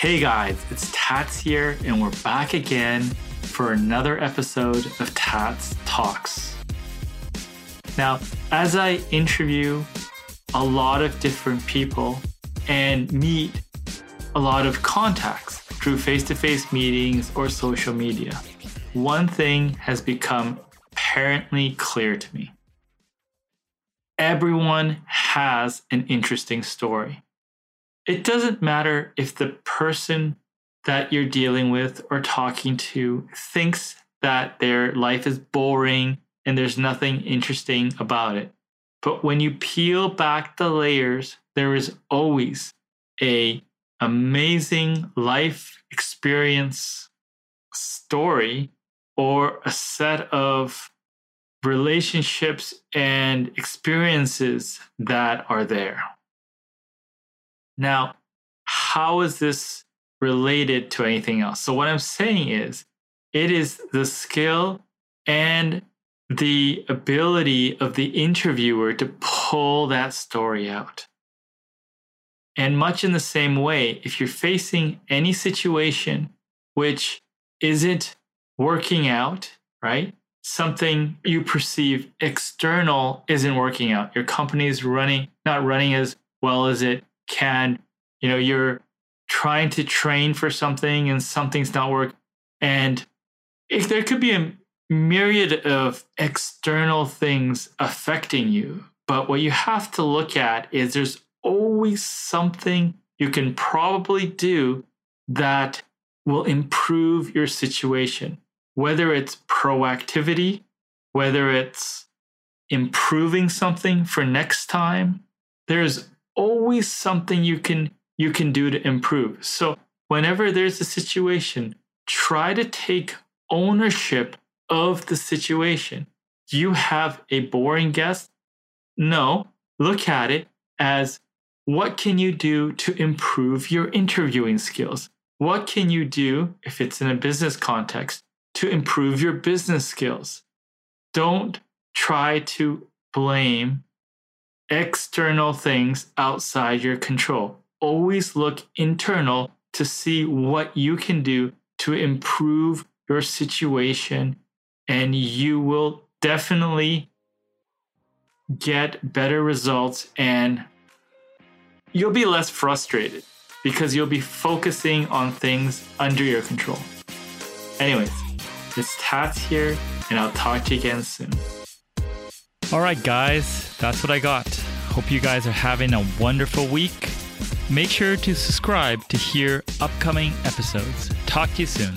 Hey guys, it's Tats here, and we're back again for another episode of Tats Talks. Now, as I interview a lot of different people and meet a lot of contacts through face to face meetings or social media, one thing has become apparently clear to me. Everyone has an interesting story. It doesn't matter if the person that you're dealing with or talking to thinks that their life is boring and there's nothing interesting about it. But when you peel back the layers, there is always a amazing life experience story or a set of relationships and experiences that are there. Now, how is this related to anything else? So, what I'm saying is, it is the skill and the ability of the interviewer to pull that story out. And much in the same way, if you're facing any situation which isn't working out, right? Something you perceive external isn't working out. Your company is running, not running as well as it can, you know, you're trying to train for something and something's not working. And if there could be a myriad of external things affecting you, but what you have to look at is there's always something you can probably do that will improve your situation, whether it's proactivity, whether it's improving something for next time. There's always something you can you can do to improve. So whenever there's a situation, try to take ownership of the situation. You have a boring guest? No, look at it as what can you do to improve your interviewing skills? What can you do if it's in a business context to improve your business skills? Don't try to blame external things outside your control. Always look internal to see what you can do to improve your situation, and you will definitely get better results and you'll be less frustrated because you'll be focusing on things under your control. Anyways, it's Tats here, and I'll talk to you again soon. All right, guys, that's what I got. Hope you guys are having a wonderful week. Make sure to subscribe to hear upcoming episodes. Talk to you soon.